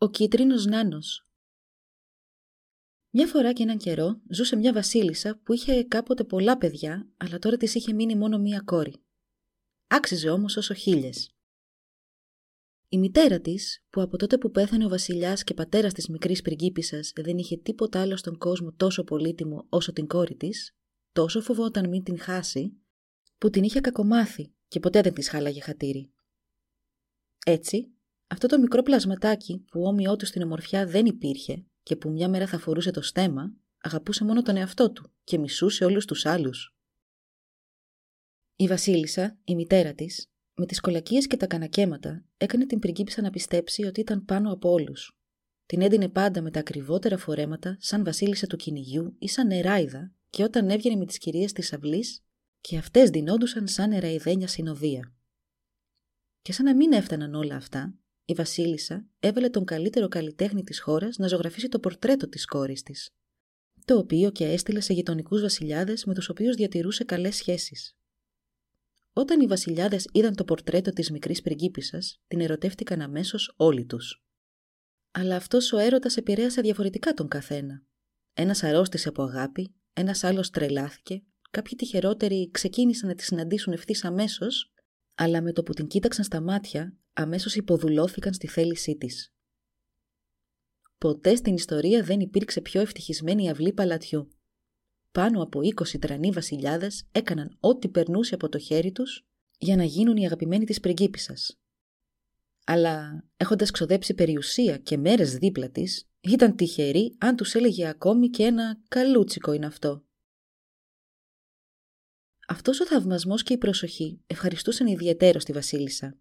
Ο κίτρινος νάνος Μια φορά και έναν καιρό ζούσε μια βασίλισσα που είχε κάποτε πολλά παιδιά, αλλά τώρα της είχε μείνει μόνο μία κόρη. Άξιζε όμως όσο χίλιες. Η μητέρα της, που από τότε που πέθανε ο βασιλιάς και πατέρας της μικρής πριγκίπισσας δεν είχε τίποτα άλλο στον κόσμο τόσο πολύτιμο όσο την κόρη της, τόσο φοβόταν μην την χάσει, που την είχε κακομάθει και ποτέ δεν της χάλαγε χατήρι. Έτσι, αυτό το μικρό πλασματάκι που όμοιό του στην ομορφιά δεν υπήρχε και που μια μέρα θα φορούσε το στέμα, αγαπούσε μόνο τον εαυτό του και μισούσε όλους τους άλλους. Η Βασίλισσα, η μητέρα της, με τις κολακίες και τα κανακέματα, έκανε την πριγκίπισσα να πιστέψει ότι ήταν πάνω από όλους. Την έδινε πάντα με τα ακριβότερα φορέματα, σαν βασίλισσα του κυνηγιού ή σαν νεράιδα, και όταν έβγαινε με τις κυρίες της αυλής, και αυτές δινόντουσαν σαν νεραϊδένια συνοδεία. Και σαν να μην έφταναν όλα αυτά, η Βασίλισσα έβαλε τον καλύτερο καλλιτέχνη της χώρας να ζωγραφίσει το πορτρέτο της κόρης της, το οποίο και έστειλε σε γειτονικούς βασιλιάδες με τους οποίους διατηρούσε καλές σχέσεις. Όταν οι βασιλιάδες είδαν το πορτρέτο της μικρής πριγκίπισσας, την ερωτεύτηκαν αμέσως όλοι τους. Αλλά αυτός ο έρωτας επηρέασε διαφορετικά τον καθένα. Ένας αρρώστησε από αγάπη, ένας άλλος τρελάθηκε, κάποιοι τυχερότεροι ξεκίνησαν να τη συναντήσουν ευθύς αμέσως, αλλά με το που την κοίταξαν στα μάτια, αμέσως υποδουλώθηκαν στη θέλησή της. Ποτέ στην ιστορία δεν υπήρξε πιο ευτυχισμένη αυλή παλατιού. Πάνω από 20 τρανοί βασιλιάδες έκαναν ό,τι περνούσε από το χέρι τους για να γίνουν οι αγαπημένοι της πριγκίπισσας. Αλλά έχοντας ξοδέψει περιουσία και μέρες δίπλα της, ήταν τυχεροί αν τους έλεγε ακόμη και ένα καλούτσικο είναι αυτό. Αυτός ο θαυμασμός και η προσοχή ευχαριστούσαν ιδιαίτερο τη Βασίλισσα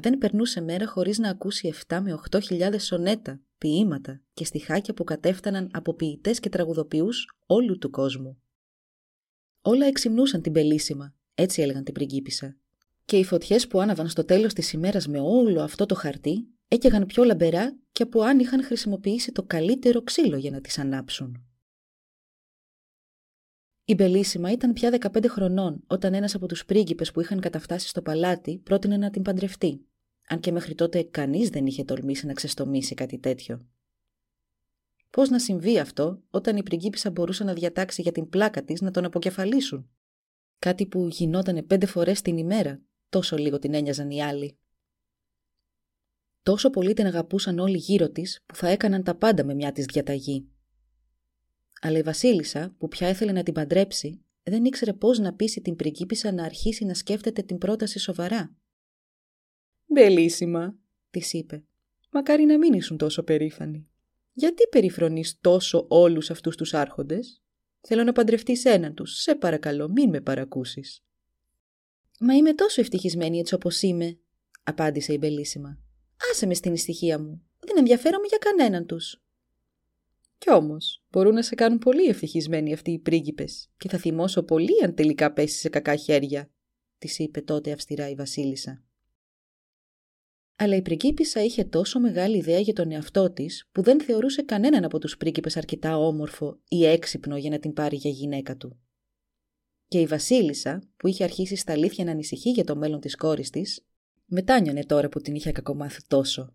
δεν περνούσε μέρα χωρίς να ακούσει 7 με 8 σονέτα, ποίηματα και στιχάκια που κατέφταναν από ποιητές και τραγουδοποιούς όλου του κόσμου. Όλα εξυμνούσαν την πελίσιμα, έτσι έλεγαν την πριγκίπισσα. Και οι φωτιές που άναβαν στο τέλος της ημέρας με όλο αυτό το χαρτί έκαιγαν πιο λαμπερά και από αν είχαν χρησιμοποιήσει το καλύτερο ξύλο για να τις ανάψουν. Η Μπελίσιμα ήταν πια 15 χρονών όταν ένας από τους πρίγκιπες που είχαν καταφτάσει στο παλάτι πρότεινε να την παντρευτεί αν και μέχρι τότε κανείς δεν είχε τολμήσει να ξεστομίσει κάτι τέτοιο. Πώς να συμβεί αυτό όταν η πριγκίπισσα μπορούσε να διατάξει για την πλάκα της να τον αποκεφαλίσουν; Κάτι που γινότανε πέντε φορές την ημέρα, τόσο λίγο την ένοιαζαν οι άλλοι. Τόσο πολύ την αγαπούσαν όλοι γύρω της που θα έκαναν τα πάντα με μια της διαταγή. Αλλά η Βασίλισσα, που πια ήθελε να την παντρέψει, δεν ήξερε πώς να πείσει την πριγκίπισσα να αρχίσει να σκέφτεται την πρόταση σοβαρά «Μπελίσιμα», της είπε. «Μακάρι να μην ήσουν τόσο περήφανοι. Γιατί περιφρονείς τόσο όλους αυτούς τους άρχοντες; Θέλω να παντρευτείς έναν τους. Σε παρακαλώ, μην με παρακούσεις». «Μα είμαι τόσο ευτυχισμένη έτσι όπως είμαι», απάντησε η Μπελίσιμα. «Άσε με στην ησυχία μου. Δεν ενδιαφέρομαι για κανέναν τους». Κι όμως, μπορούν να σε κάνουν πολύ ευτυχισμένοι αυτοί οι πρίγκιπες και θα θυμώσω πολύ αν τελικά πέσει σε κακά χέρια, της είπε τότε αυστηρά η Βασίλισσα. Αλλά η πριγκίπισσα είχε τόσο μεγάλη ιδέα για τον εαυτό της που δεν θεωρούσε κανέναν από τους πρίγκιπες αρκετά όμορφο ή έξυπνο για να την πάρει για γυναίκα του. Και η Βασίλισσα, που είχε αρχίσει στα αλήθεια να ανησυχεί για το μέλλον της κόρης της, μετάνιωνε τώρα που την είχε κακομάθει τόσο.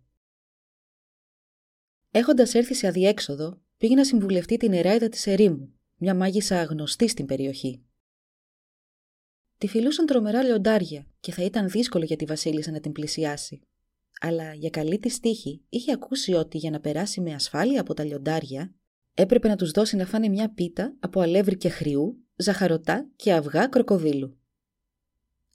Έχοντας έρθει σε αδιέξοδο, πήγε να συμβουλευτεί την Εράιδα της Ερήμου, μια μάγισσα αγνωστή στην περιοχή. Τη φιλούσαν τρομερά λιοντάρια και θα ήταν δύσκολο για τη Βασίλισσα να την πλησιάσει αλλά για καλή της τύχη είχε ακούσει ότι για να περάσει με ασφάλεια από τα λιοντάρια έπρεπε να τους δώσει να φάνε μια πίτα από αλεύρι και χριού, ζαχαρωτά και αυγά κροκοδίλου.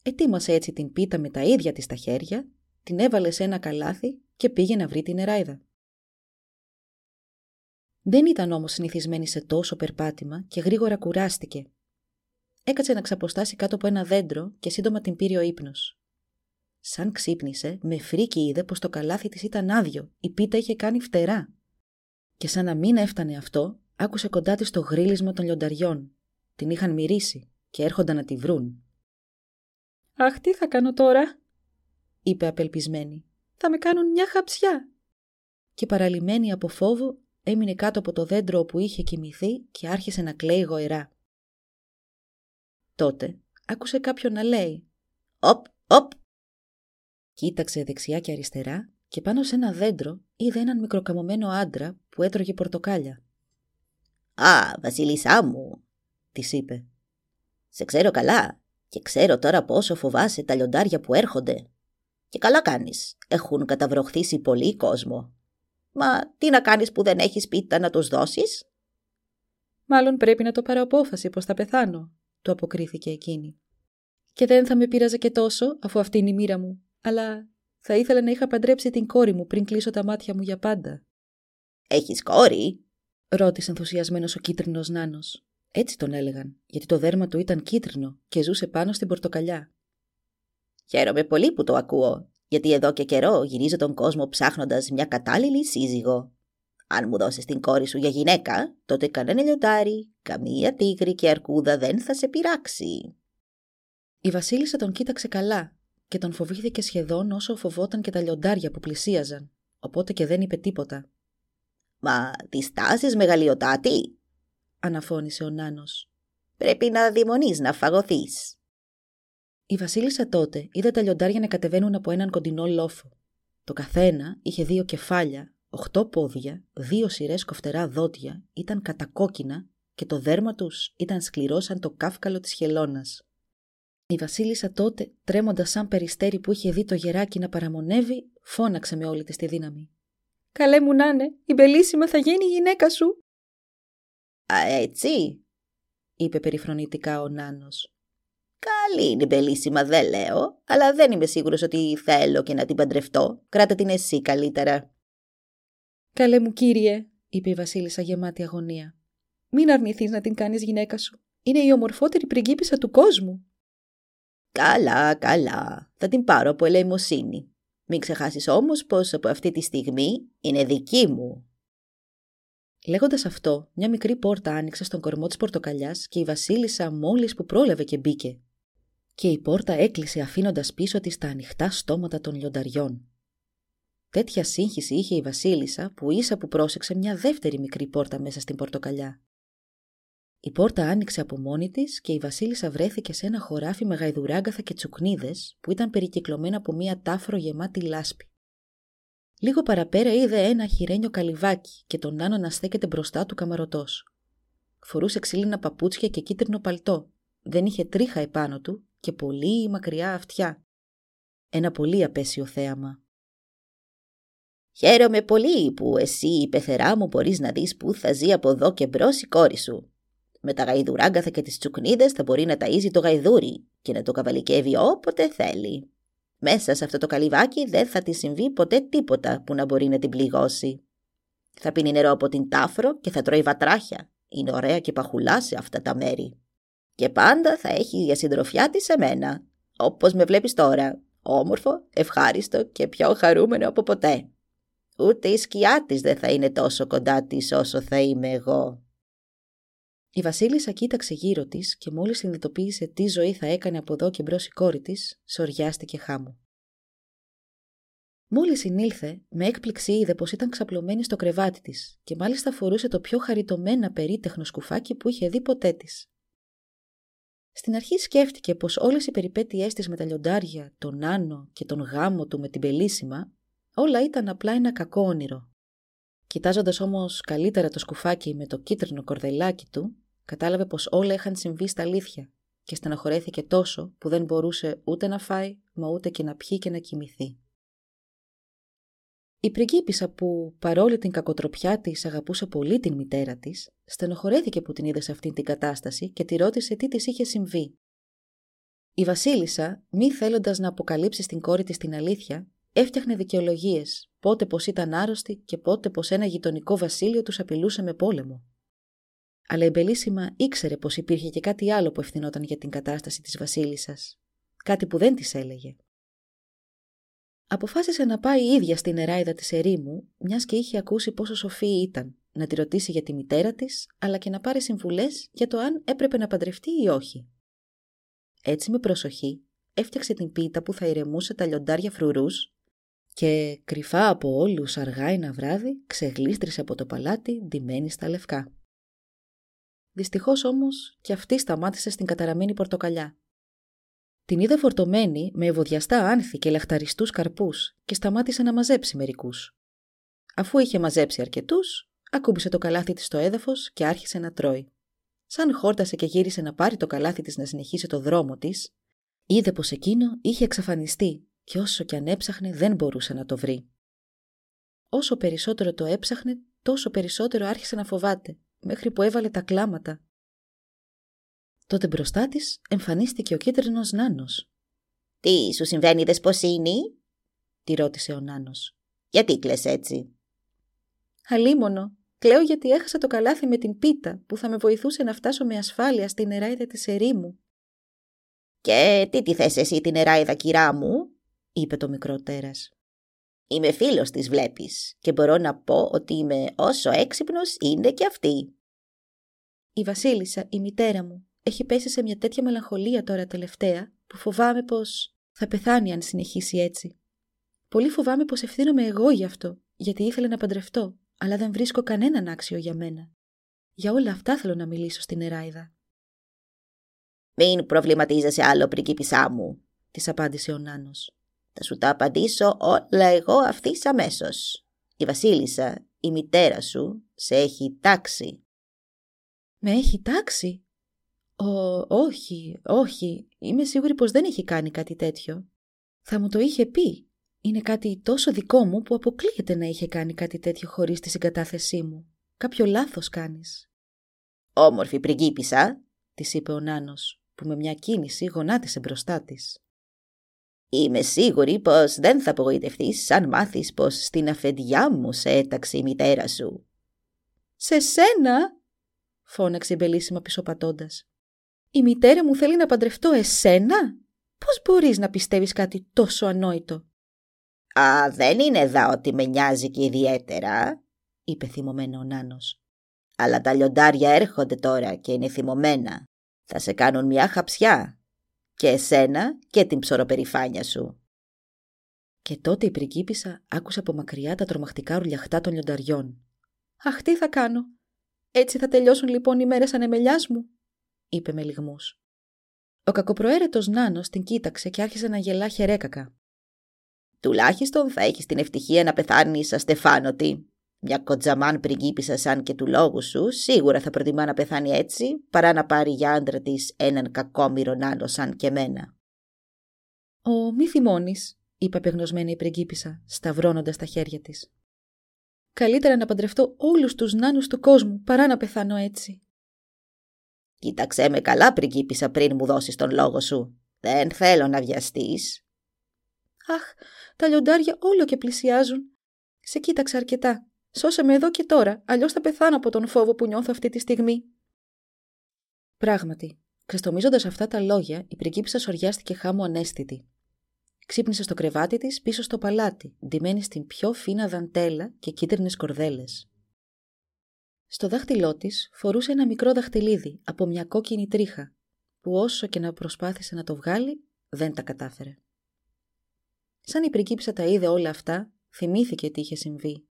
Ετοίμασε έτσι την πίτα με τα ίδια της τα χέρια, την έβαλε σε ένα καλάθι και πήγε να βρει την εράιδα. Δεν ήταν όμως συνηθισμένη σε τόσο περπάτημα και γρήγορα κουράστηκε. Έκατσε να ξαποστάσει κάτω από ένα δέντρο και σύντομα την πήρε ο ύπνος. Σαν ξύπνησε, με φρίκι είδε πως το καλάθι της ήταν άδειο, η πίτα είχε κάνει φτερά. Και σαν να μην έφτανε αυτό, άκουσε κοντά της το γρίλισμα των λιονταριών. Την είχαν μυρίσει και έρχονταν να τη βρουν. «Αχ, τι θα κάνω τώρα», είπε απελπισμένη. «Θα με κάνουν μια χαψιά». Και παραλυμένη από φόβο, έμεινε κάτω από το δέντρο όπου είχε κοιμηθεί και άρχισε να κλαίει γοερά. Τότε άκουσε κάποιον να λέει «Οπ, οπ». Κοίταξε δεξιά και αριστερά και πάνω σε ένα δέντρο είδε έναν μικροκαμωμένο άντρα που έτρωγε πορτοκάλια. «Α, βασίλισσά μου», της είπε. «Σε ξέρω καλά και ξέρω τώρα πόσο φοβάσαι τα λιοντάρια που έρχονται. Και καλά κάνεις, έχουν καταβροχθήσει πολύ κόσμο. Μα τι να κάνεις που δεν έχεις πίτα να τους δώσεις» «Μάλλον πρέπει να το πάρω απόφαση πως θα πεθάνω», του αποκρίθηκε εκείνη. «Και δεν θα με πείραζε και τόσο, αφού αυτή είναι η μοίρα μου, αλλά θα ήθελα να είχα παντρέψει την κόρη μου πριν κλείσω τα μάτια μου για πάντα». «Έχεις κόρη» ρώτησε ενθουσιασμένος ο κίτρινος νάνος. Έτσι τον έλεγαν, γιατί το δέρμα του ήταν κίτρινο και ζούσε πάνω στην πορτοκαλιά. Χαίρομαι πολύ που το ακούω, γιατί εδώ και καιρό γυρίζω τον κόσμο ψάχνοντας μια κατάλληλη σύζυγο. Αν μου δώσεις την κόρη σου για γυναίκα, τότε κανένα λιοντάρι, καμία τίγρη και αρκούδα δεν θα σε πειράξει. Η βασίλισσα τον κοίταξε καλά και τον φοβήθηκε σχεδόν όσο φοβόταν και τα λιοντάρια που πλησίαζαν, οπότε και δεν είπε τίποτα. «Μα τη τάσεις μεγαλειοτάτη» αναφώνησε ο Νάνος. «Πρέπει να δημονείς να φαγωθείς». Η βασίλισσα τότε είδε τα λιοντάρια να κατεβαίνουν από έναν κοντινό λόφο. Το καθένα είχε δύο κεφάλια, οχτώ πόδια, δύο σειρές κοφτερά δόντια, ήταν κατακόκκινα και το δέρμα τους ήταν σκληρό σαν το κάφκαλο της χελώνας. Η βασίλισσα τότε, τρέμοντας σαν περιστέρι που είχε δει το γεράκι να παραμονεύει, φώναξε με όλη της τη δύναμη. «Καλέ μου νάνε, η μπελίσιμα θα γίνει η γυναίκα σου». «Α, έτσι», είπε περιφρονητικά ο Νάνος. «Καλή είναι η μπελίσιμα, δεν λέω, αλλά δεν είμαι σίγουρος ότι θέλω και να την παντρευτώ. Κράτα την εσύ καλύτερα». «Καλέ μου κύριε», είπε η βασίλισσα γεμάτη αγωνία. «Μην αρνηθείς να την κάνεις γυναίκα σου. Είναι η ομορφότερη πριγκίπισσα του κόσμου». «Καλά, καλά. Θα την πάρω από ελεημοσύνη. Μην ξεχάσεις όμως πως από αυτή τη στιγμή είναι δική μου». Λέγοντας αυτό, μια μικρή πόρτα άνοιξε στον κορμό της πορτοκαλιάς και η Βασίλισσα μόλις που πρόλαβε και μπήκε. Και η πόρτα έκλεισε αφήνοντας πίσω της τα ανοιχτά στόματα των λιονταριών. Τέτοια σύγχυση είχε η Βασίλισσα που ίσα που πρόσεξε μια δεύτερη μικρή πόρτα μέσα στην πορτοκαλιά. Η πόρτα άνοιξε από μόνη της και η Βασίλισσα βρέθηκε σε ένα χωράφι με γαϊδουράγκαθα και τσουκνίδες που ήταν περικυκλωμένα από μια τάφρο γεμάτη λάσπη. Λίγο παραπέρα είδε ένα χειρένιο καλυβάκι και τον Νάνο να στέκεται μπροστά του καμαρωτός. Φορούσε ξύλινα παπούτσια και κίτρινο παλτό. Δεν είχε τρίχα επάνω του και πολύ μακριά αυτιά. Ένα πολύ απέσιο θέαμα. Χαίρομαι πολύ που εσύ, η πεθερά μου, μπορείς να δεις που θα ζει από εδώ και μπρος η κόρη σου. Με τα γαϊδουράγκαθα και τις τσουκνίδες θα μπορεί να ταΐζει το γαϊδούρι και να το καβαλικεύει όποτε θέλει. Μέσα σε αυτό το καλυβάκι δεν θα τη συμβεί ποτέ τίποτα που να μπορεί να την πληγώσει. Θα πίνει νερό από την τάφρο και θα τρώει βατράχια. Είναι ωραία και παχουλά σε αυτά τα μέρη. Και πάντα θα έχει για συντροφιά της εμένα, όπως με βλέπεις τώρα, όμορφο, ευχάριστο και πιο χαρούμενο από ποτέ. Ούτε η σκιά της δεν θα είναι τόσο κοντά της όσο θα είμαι εγώ. Η Βασίλισσα κοίταξε γύρω της και μόλις συνειδητοποίησε τι ζωή θα έκανε από εδώ και μπρος η κόρη της, σοριάστηκε χάμου. Μόλις συνήλθε, με έκπληξη είδε πως ήταν ξαπλωμένη στο κρεβάτι της και μάλιστα φορούσε το πιο χαριτωμένα περίτεχνο σκουφάκι που είχε δει ποτέ της. Στην αρχή σκέφτηκε πως όλες οι περιπέτειές της με τα λιοντάρια, τον Άνω και τον γάμο του με την πελίσιμα, όλα ήταν απλά ένα κακό όνειρο. Κοιτάζοντας όμως καλύτερα το σκουφάκι με το κίτρινο κορδελάκι του, κατάλαβε πως όλα είχαν συμβεί στα αλήθεια και στεναχωρέθηκε τόσο που δεν μπορούσε ούτε να φάει, μα ούτε και να πιει και να κοιμηθεί. Η πριγκίπισσα που, παρόλη την κακοτροπιά της, αγαπούσε πολύ την μητέρα της, στενοχωρέθηκε που την είδε σε αυτήν την κατάσταση και τη ρώτησε τι της είχε συμβεί. Η Βασίλισσα, μη θέλοντας να αποκαλύψει στην κόρη της την αλήθεια, έφτιαχνε δικαιολογίες, πότε πως ήταν άρρωστη και πότε πως ένα γειτονικό βασίλειο τους απειλούσε με πόλεμο. Αλλά η Μπελίσιμα ήξερε πως υπήρχε και κάτι άλλο που ευθυνόταν για την κατάσταση της Βασίλισσας. Κάτι που δεν της έλεγε. Αποφάσισε να πάει η ίδια στην εράιδα της ερήμου, μιας και είχε ακούσει πόσο σοφή ήταν, να τη ρωτήσει για τη μητέρα της, αλλά και να πάρει συμβουλές για το αν έπρεπε να παντρευτεί ή όχι. Έτσι με προσοχή έφτιαξε την πίτα που θα ηρεμούσε τα λιοντάρια φρουρούς και κρυφά από όλους αργά ένα βράδυ ξεγλίστρησε από το παλάτι ντυμένη στα λευκά. Δυστυχώς όμως και αυτή σταμάτησε στην καταραμένη πορτοκαλιά. Την είδε φορτωμένη με ευωδιαστά άνθη και λαχταριστούς καρπούς και σταμάτησε να μαζέψει μερικούς. Αφού είχε μαζέψει αρκετούς, ακούμπησε το καλάθι της στο έδαφος και άρχισε να τρώει. Σαν χόρτασε και γύρισε να πάρει το καλάθι της να συνεχίσει το δρόμο της, είδε πως εκείνο είχε εξαφανιστεί και όσο κι αν έψαχνε δεν μπορούσε να το βρει. Όσο περισσότερο το έψαχνε, τόσο περισσότερο άρχισε να φοβάται, μέχρι που έβαλε τα κλάματα. Τότε μπροστά της εμφανίστηκε ο κίτρινος Νάνος. Τι σου συμβαίνει, Δεσποσίνη, τη ρώτησε ο Νάνος. Γιατί κλαις έτσι; Αλίμονο, κλαίω γιατί έχασα το καλάθι με την πίτα που θα με βοηθούσε να φτάσω με ασφάλεια στην νεράιδα της ερήμου. Και τι τη θες εσύ την νεράιδα, κυρά μου, είπε το μικρό τέρας. Είμαι φίλος της βλέπεις και μπορώ να πω ότι είμαι όσο έξυπνος είναι και αυτή. Η Βασίλισσα, η μητέρα μου, έχει πέσει σε μια τέτοια μελαγχολία τώρα τελευταία που φοβάμαι πως θα πεθάνει αν συνεχίσει έτσι. Πολύ φοβάμαι πως ευθύνομαι εγώ γι' αυτό, γιατί ήθελε να παντρευτώ, αλλά δεν βρίσκω κανέναν άξιο για μένα. Για όλα αυτά θέλω να μιλήσω στην Εράιδα. Μην προβληματίζεσαι άλλο, πριγκίπισά μου, της απάντησε ο Νάνος. Θα σου τα απαντήσω όλα εγώ αυτής αμέσως. Η Βασίλισσα, η μητέρα σου, σε έχει τάξει. Με έχει τάξει; Ο, όχι, όχι. Είμαι σίγουρη πως δεν έχει κάνει κάτι τέτοιο. Θα μου το είχε πει. Είναι κάτι τόσο δικό μου που αποκλείεται να είχε κάνει κάτι τέτοιο χωρίς τη συγκατάθεσή μου. Κάποιο λάθος κάνεις. Όμορφη πριγκίπισσα, της είπε ο Νάνος, που με μια κίνηση γονάτισε μπροστά της. Είμαι σίγουρη πως δεν θα απογοητευτείς αν μάθεις πως στην αφεντιά μου σε έταξε η μητέρα σου. «Σε σένα» φώναξε η μπελίσιμα πισωπατώντας. «Η μητέρα μου θέλει να παντρευτώ εσένα; Πώς μπορείς να πιστεύεις κάτι τόσο ανόητο» «Α, δεν είναι εδώ ότι με νοιάζει και ιδιαίτερα», είπε θυμωμένο ο Νάνος. «Αλλά τα λιοντάρια έρχονται τώρα και είναι θυμωμένα. Θα σε κάνουν μια χαψιά και εσένα και την ψωροπερηφάνεια σου. Και τότε η πριγκίπισσα άκουσε από μακριά τα τρομακτικά ουρλιαχτά των λιονταριών. «Αχ, τι θα κάνω! Έτσι θα τελειώσουν λοιπόν οι μέρες ανεμελιάς μου», είπε με λιγμούς. Ο κακοπροαίρετος Νάνος την κοίταξε και άρχισε να γελά χερέκακα. «Τουλάχιστον θα έχεις την ευτυχία να πεθάνεις αστεφάνωτη», μια κοντζαμάν πριγκίπισσα σαν και του λόγου σου σίγουρα θα προτιμά να πεθάνει έτσι παρά να πάρει για άντρα της έναν κακόμοιρο άλλο σαν και μένα. «Ο μη θυμώνεις», είπε απεγνωσμένη η πριγκίπισσα, σταυρώνοντας τα χέρια της. «Καλύτερα να παντρευτώ όλους τους νάνους του κόσμου παρά να πεθάνω έτσι». «Κοίταξέ με καλά, πριγκίπισσα, πριν μου δώσεις τον λόγο σου. Δεν θέλω να βιαστείς». «Αχ, τα λιοντάρια όλο και πλησιάζουν. Σε κοίταξα αρκετά. Σώσε με εδώ και τώρα, αλλιώς θα πεθάνω από τον φόβο που νιώθω αυτή τη στιγμή. Πράγματι, ξεστομίζοντας αυτά τα λόγια, η πριγκίπισσα σοριάστηκε χάμου ανέστητη. Ξύπνησε στο κρεβάτι της πίσω στο παλάτι, ντυμένη στην πιο φίνα δαντέλα και κίτρινες κορδέλες. Στο δάχτυλό της φορούσε ένα μικρό δαχτυλίδι από μια κόκκινη τρίχα, που όσο και να προσπάθησε να το βγάλει, δεν τα κατάφερε. Σαν η πριγκίπισσα τα είδε όλα αυτά, θυμήθηκε τι είχε συμβεί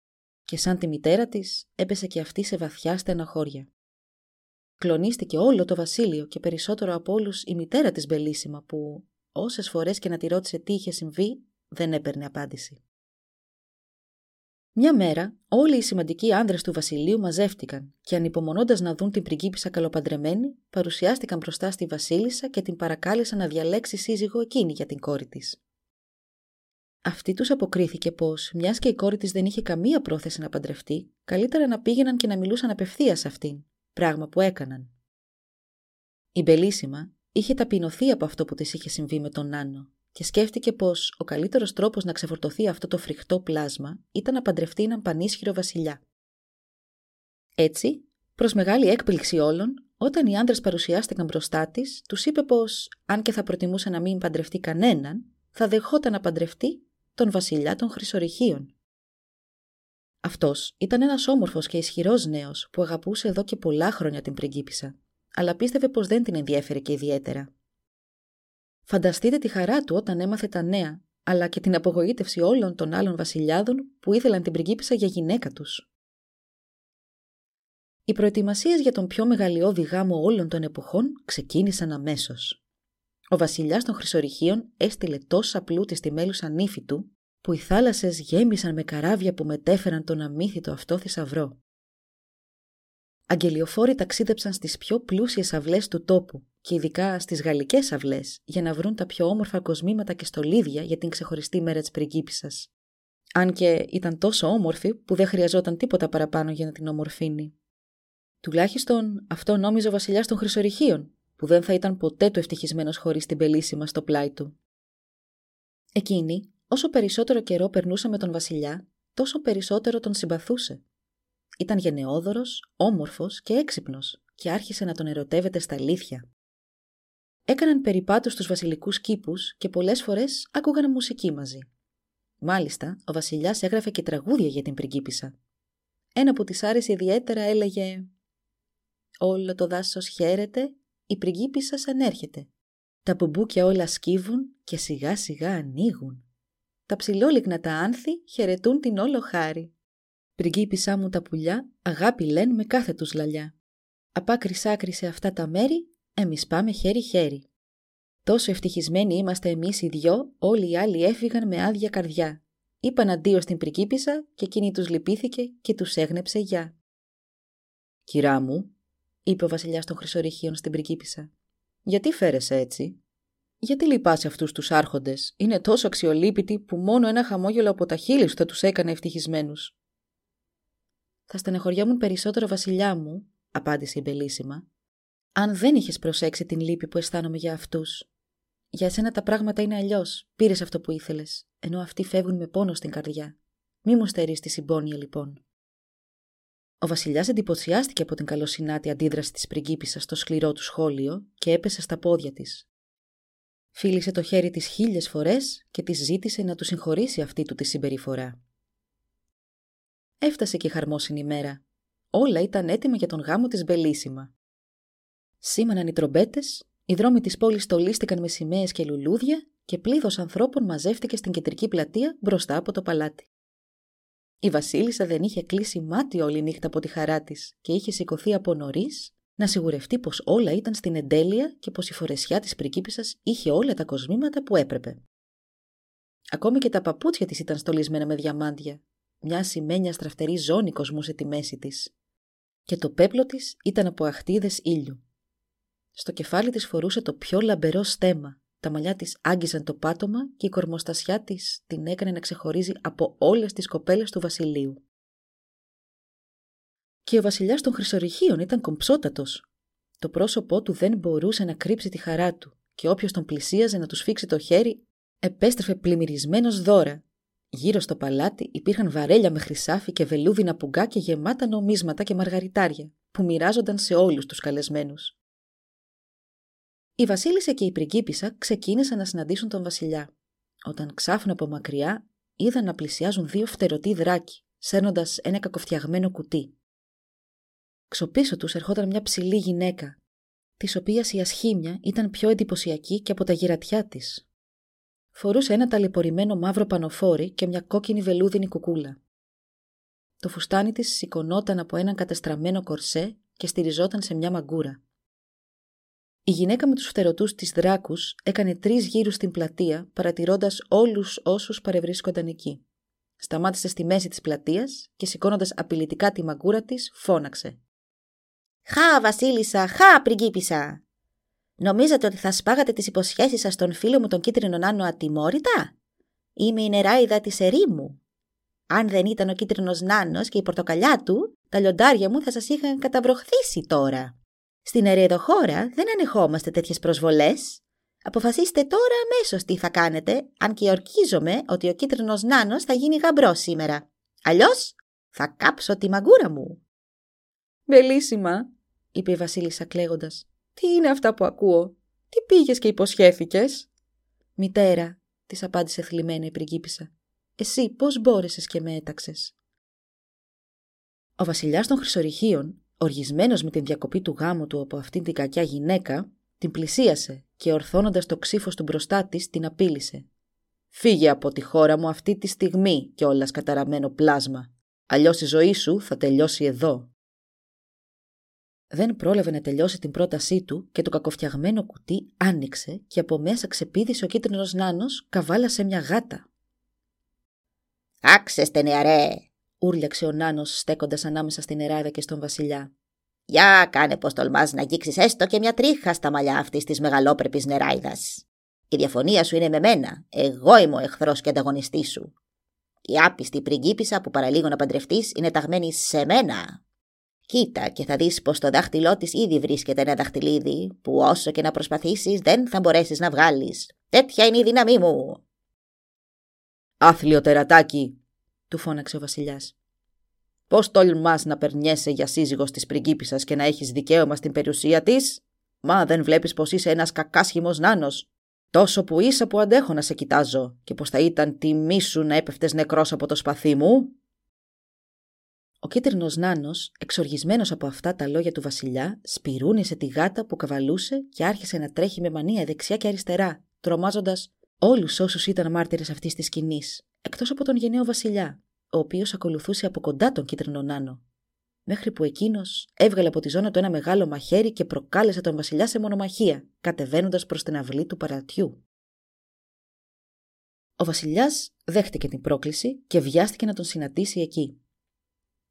και σαν τη μητέρα της έπεσε και αυτή σε βαθιά στεναχώρια. Κλονίστηκε όλο το βασίλειο και περισσότερο από όλους η μητέρα της Μπελίσιμα που όσες φορές και να τη ρώτησε τι είχε συμβεί δεν έπαιρνε απάντηση. Μια μέρα όλοι οι σημαντικοί άνδρες του βασιλείου μαζεύτηκαν και ανυπομονώντας να δουν την πριγκίπισσα καλοπαντρεμένη παρουσιάστηκαν μπροστά στη βασίλισσα και την παρακάλεσαν να διαλέξει σύζυγο εκείνη για την κόρη της. Αυτή τους αποκρίθηκε πως, μιας και η κόρη της δεν είχε καμία πρόθεση να παντρευτεί, καλύτερα να πήγαιναν και να μιλούσαν απευθείας σε αυτήν, πράγμα που έκαναν. Η Μπελίσιμα είχε ταπεινωθεί από αυτό που της είχε συμβεί με τον Νάνο και σκέφτηκε πως ο καλύτερος τρόπος να ξεφορτωθεί αυτό το φρικτό πλάσμα ήταν να παντρευτεί έναν πανίσχυρο βασιλιά. Έτσι, προς μεγάλη έκπληξη όλων, όταν οι άντρε παρουσιάστηκαν μπροστά της, τους είπε πως, αν και θα προτιμούσε να μην παντρευτεί κανέναν, θα δεχόταν να παντρευτεί τον βασιλιά των Χρυσορυχίων. Αυτός ήταν ένας όμορφος και ισχυρός νέος που αγαπούσε εδώ και πολλά χρόνια την πριγκίπισσα, αλλά πίστευε πως δεν την ενδιέφερε και ιδιαίτερα. Φανταστείτε τη χαρά του όταν έμαθε τα νέα, αλλά και την απογοήτευση όλων των άλλων βασιλιάδων που ήθελαν την πριγκίπισσα για γυναίκα τους. Οι προετοιμασίες για τον πιο μεγαλειώδη γάμο όλων των εποχών ξεκίνησαν αμέσως. Ο βασιλιάς των Χρυσορυχίων έστειλε τόσα πλούτη στη μέλουσα νύφη του, που οι θάλασσες γέμισαν με καράβια που μετέφεραν τον αμύθιτο αυτό θησαυρό. Αγγελιοφόροι ταξίδεψαν στις πιο πλούσιες αυλές του τόπου και ειδικά στις γαλλικές αυλές για να βρουν τα πιο όμορφα κοσμήματα και στολίδια για την ξεχωριστή μέρα της πριγκίπισσας. Αν και ήταν τόσο όμορφη που δεν χρειαζόταν τίποτα παραπάνω για να την ομορφύνει. Τουλάχιστον αυτό νόμιζε ο βασιλιάς των Χρυσορυχίων, που δεν θα ήταν ποτέ του ευτυχισμένος χωρίς την πελίσιμα στο πλάι του. Εκείνη, όσο περισσότερο καιρό περνούσε με τον βασιλιά, τόσο περισσότερο τον συμπαθούσε. Ήταν γενναιόδωρος, όμορφος και έξυπνος και άρχισε να τον ερωτεύεται στα αλήθεια. Έκαναν περιπάτους στους βασιλικούς κήπους και πολλές φορές άκουγαν μουσική μαζί. Μάλιστα, ο βασιλιάς έγραφε και τραγούδια για την πριγκίπισσα. Ένα που της άρεσε ιδιαίτερα έλεγε Όλο το δάσος χαίρεται, η πριγκίπισσα ανέρχεται. Τα μπουμπούκια όλα σκύβουν και σιγά σιγά ανοίγουν. Τα ψηλόλιγνα τα άνθη χαιρετούν την όλο χάρη. Πριγκίπισσά μου τα πουλιά αγάπη λένε με κάθε τους λαλιά. Απάκρι άκρη σε αυτά τα μέρη, εμείς πάμε χέρι-χέρι. Τόσο ευτυχισμένοι είμαστε εμείς οι δυο, όλοι οι άλλοι έφυγαν με άδεια καρδιά. Είπαν αντίο στην πριγκίπισσα και εκείνη τους λυπήθηκε και τους έγνεψε γεια. «Κυρά μου», είπε ο βασιλιάς των Χρυσορυχίων στην πριγκίπισσα. Γιατί φέρεσαι έτσι; Γιατί λυπάσαι αυτούς τους άρχοντες, είναι τόσο αξιολύπητοι που μόνο ένα χαμόγελο από τα χείλη σου θα τους έκανε ευτυχισμένους. Θα στενεχωριόμουν περισσότερο, Βασιλιά μου, απάντησε η Μπελίσιμα, αν δεν είχες προσέξει την λύπη που αισθάνομαι για αυτούς. Για σένα τα πράγματα είναι αλλιώς. Πήρες αυτό που ήθελες, ενώ αυτοί φεύγουν με πόνο στην καρδιά. Μη μου στερείς τη συμπόνια, λοιπόν. Ο Βασιλιάς εντυπωσιάστηκε από την καλοσυνάτη αντίδραση της πριγκίπισσας στο σκληρό του σχόλιο και έπεσε στα πόδια της. Φίλησε το χέρι της χίλιες φορές και της ζήτησε να του συγχωρήσει αυτή του τη συμπεριφορά. Έφτασε και η χαρμόσυνη μέρα. Όλα ήταν έτοιμα για τον γάμο της Μπελίσιμα. Σήμαναν οι τρομπέτες, οι δρόμοι της πόλης στολίστηκαν με σημαίες και λουλούδια και πλήθος ανθρώπων μαζεύτηκε στην κεντρική πλατεία μπροστά από το παλάτι. Η Βασίλισσα δεν είχε κλείσει μάτι όλη νύχτα από τη χαρά της και είχε σηκωθεί από νωρίς να σιγουρευτεί πως όλα ήταν στην εντέλεια και πως η φορεσιά της πρικίπισσα είχε όλα τα κοσμήματα που έπρεπε. Ακόμη και τα παπούτσια της ήταν στολισμένα με διαμάντια. Μια σημαίνια στραφτερή ζώνη κοσμούσε τη μέση της. Και το πέπλο της ήταν από αχτίδες ήλιου. Στο κεφάλι της φορούσε το πιο λαμπερό στέμα, τα μαλλιά της άγγιζαν το πάτωμα και η κορμοστασιά της την έκανε να ξεχωρίζει από όλες τις κοπέλες του βασιλείου. Και ο βασιλιάς των Χρυσορυχίων ήταν κομψότατος. Το πρόσωπό του δεν μπορούσε να κρύψει τη χαρά του και όποιος τον πλησίαζε να τους σφίξει το χέρι επέστρεφε πλημμυρισμένος δώρα. Γύρω στο παλάτι υπήρχαν βαρέλια με χρυσάφι και βελούδινα πουγκά και γεμάτα νομίσματα και μαργαριτάρια που μοιράζονταν σε όλους τους καλεσμένους. Η Βασίλισσα και η πριγκίπισσα ξεκίνησαν να συναντήσουν τον Βασιλιά. Όταν ξάφνου από μακριά είδαν να πλησιάζουν δύο φτερωτοί δράκοι, σέρνοντας ένα κακοφτιαγμένο κουτί. Ξοπίσω τους ερχόταν μια ψηλή γυναίκα, της οποίας η ασχήμια ήταν πιο εντυπωσιακή και από τα γυρατιά της. Φορούσε ένα ταλαιπωρημένο μαύρο πανοφόρι και μια κόκκινη βελούδινη κουκούλα. Το φουστάνι της σηκωνόταν από έναν κατεστραμμένο κορσέ και στηριζόταν σε μια μαγκούρα. Η γυναίκα με τους φτερωτούς της δράκους έκανε τρεις γύρους στην πλατεία, παρατηρώντας όλους όσους παρευρίσκονταν εκεί. Σταμάτησε στη μέση της πλατείας και σηκώνοντας απειλητικά τη μαγκούρα της, φώναξε. «Χα, βασίλισσα, χα, πριγκίπισσα! Νομίζατε ότι θα σπάγατε τις υποσχέσεις σας στον φίλο μου τον κίτρινο νάνο ατιμόρυτα; Είμαι η νεράιδα της ερήμου. Αν δεν ήταν ο κίτρινος νάνος και η πορτοκαλιά του, τα λιοντάρια μου θα σας είχαν καταβροχθήσει τώρα. Στην χώρα δεν ανεχόμαστε τέτοιες προσβολές. Αποφασίστε τώρα αμέσως τι θα κάνετε, αν και ορκίζομαι ότι ο κίτρινος νάνος θα γίνει γαμπρό σήμερα. Αλλιώς θα κάψω τη μαγκούρα μου. «Μελίσιμα», είπε η Βασίλισσα κλαίγοντας. «Τι είναι αυτά που ακούω; Τι πήγες και υποσχέθηκες» «Μητέρα», της απάντησε θλιμμένη η πριγκίπισσα. Εσύ πώς μπόρεσες και με έταξες; Ο βασιλιάς των Χρυσορυχίων, οργισμένος με την διακοπή του γάμου του από αυτήν την κακιά γυναίκα, την πλησίασε και ορθώνοντας το ξύφος του μπροστά της την απείλησε. «Φύγε από τη χώρα μου αυτή τη στιγμή και όλας καταραμένο πλάσμα. Αλλιώς η ζωή σου θα τελειώσει εδώ». Δεν πρόλαβε να τελειώσει την πρότασή του και το κακοφτιαγμένο κουτί άνοιξε και από μέσα ξεπίδησε ο κίτρινος νάνος καβάλασε μια γάτα. «Άξεστε νεαρέ», ούρλιαξε ο νάνος στέκοντας ανάμεσα στην νεράδα και στον βασιλιά. «Για κάνε πως τολμάς να αγγίξεις έστω και μια τρίχα στα μαλλιά αυτής της μεγαλόπρεπης νεράιδας. Η διαφωνία σου είναι με μένα. Εγώ είμαι ο εχθρός και ανταγωνιστής σου. Η άπιστη πριγκίπισσα που παραλίγο να παντρευτείς είναι ταγμένη σε μένα. Κοίτα και θα δεις πως το δάχτυλό της ήδη βρίσκεται ένα δαχτυλίδι που όσο και να προσπαθήσεις δεν θα μπορέσεις να βγάλεις. Τέτοια είναι η δύναμή μου. Άθλιο τερατάκι, του φώναξε ο Βασιλιάς. Πώς τολμάς να περνιέσαι για σύζυγος της πριγκίπισσας και να έχεις δικαίωμα στην περιουσία της, Μα δεν βλέπεις πως είσαι ένας κακάσχημος νάνος. Τόσο που είσαι που αντέχω να σε κοιτάζω, και πως θα ήταν τιμή σου να έπεφτες νεκρός από το σπαθί μου. Ο κίτρινος νάνος, εξοργισμένος από αυτά τα λόγια του Βασιλιά, σπυρούνισε τη γάτα που καβαλούσε και άρχισε να τρέχει με μανία δεξιά και αριστερά, τρομάζοντας όλους όσους ήταν μάρτυρες αυτής της σκηνής, εκτός από τον γενναίο Βασιλιά, ο οποίος ακολουθούσε από κοντά τον κίτρινο νάνο. Μέχρι που εκείνος έβγαλε από τη ζώνη του ένα μεγάλο μαχαίρι και προκάλεσε τον Βασιλιά σε μονομαχία, κατεβαίνοντας προς την αυλή του παρατιού. Ο Βασιλιάς δέχτηκε την πρόκληση και βιάστηκε να τον συναντήσει εκεί.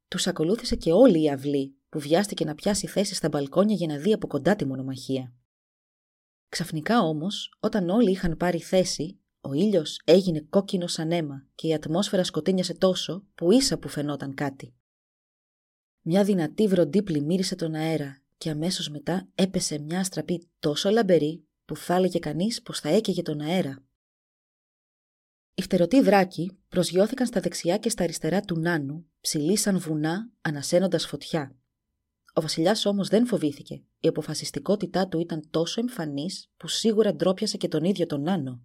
Τους ακολούθησε και όλη η αυλή, που βιάστηκε να πιάσει θέση στα μπαλκόνια για να δει από κοντά τη μονομαχία. Ξαφνικά όμως, όταν όλοι είχαν πάρει θέση, ο ήλιος έγινε κόκκινο σαν αίμα και η ατμόσφαιρα σκοτίνιασε τόσο που ίσα που φαινόταν κάτι. Μια δυνατή βροντή πλημμύρισε τον αέρα και αμέσως μετά έπεσε μια αστραπή τόσο λαμπερή που θα έλεγε κανείς πως θα έκαιγε τον αέρα. Οι φτερωτοί δράκοι προσγειώθηκαν στα δεξιά και στα αριστερά του Νάνου, ψηλοί σαν βουνά, ανασένοντας φωτιά. Ο Βασιλιάς όμως δεν φοβήθηκε. Η αποφασιστικότητά του ήταν τόσο εμφανής που σίγουρα ντρόπιασε και τον ίδιο τον Νάνο.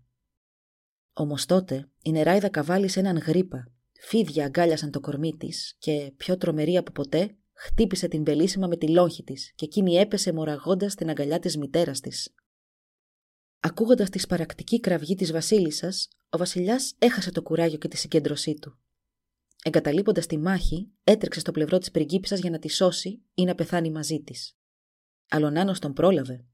Όμως τότε η νεράιδα καβάλισε έναν γρήπα. Φίδια αγκάλιασαν το κορμί της και, πιο τρομερή από ποτέ, χτύπησε την πελίσιμα με τη λόγχη της και εκείνη έπεσε μοραγώντας στην αγκαλιά της μητέρας της. Ακούγοντας τη σπαρακτική κραυγή της Βασίλισσας, ο Βασιλιάς έχασε το κουράγιο και τη συγκέντρωσή του. Εγκαταλείποντας τη μάχη, έτρεξε στο πλευρό της πριγκίπισσας για να τη σώσει ή να πεθάνει μαζί της. Αλονάνο τον πρόλαβε.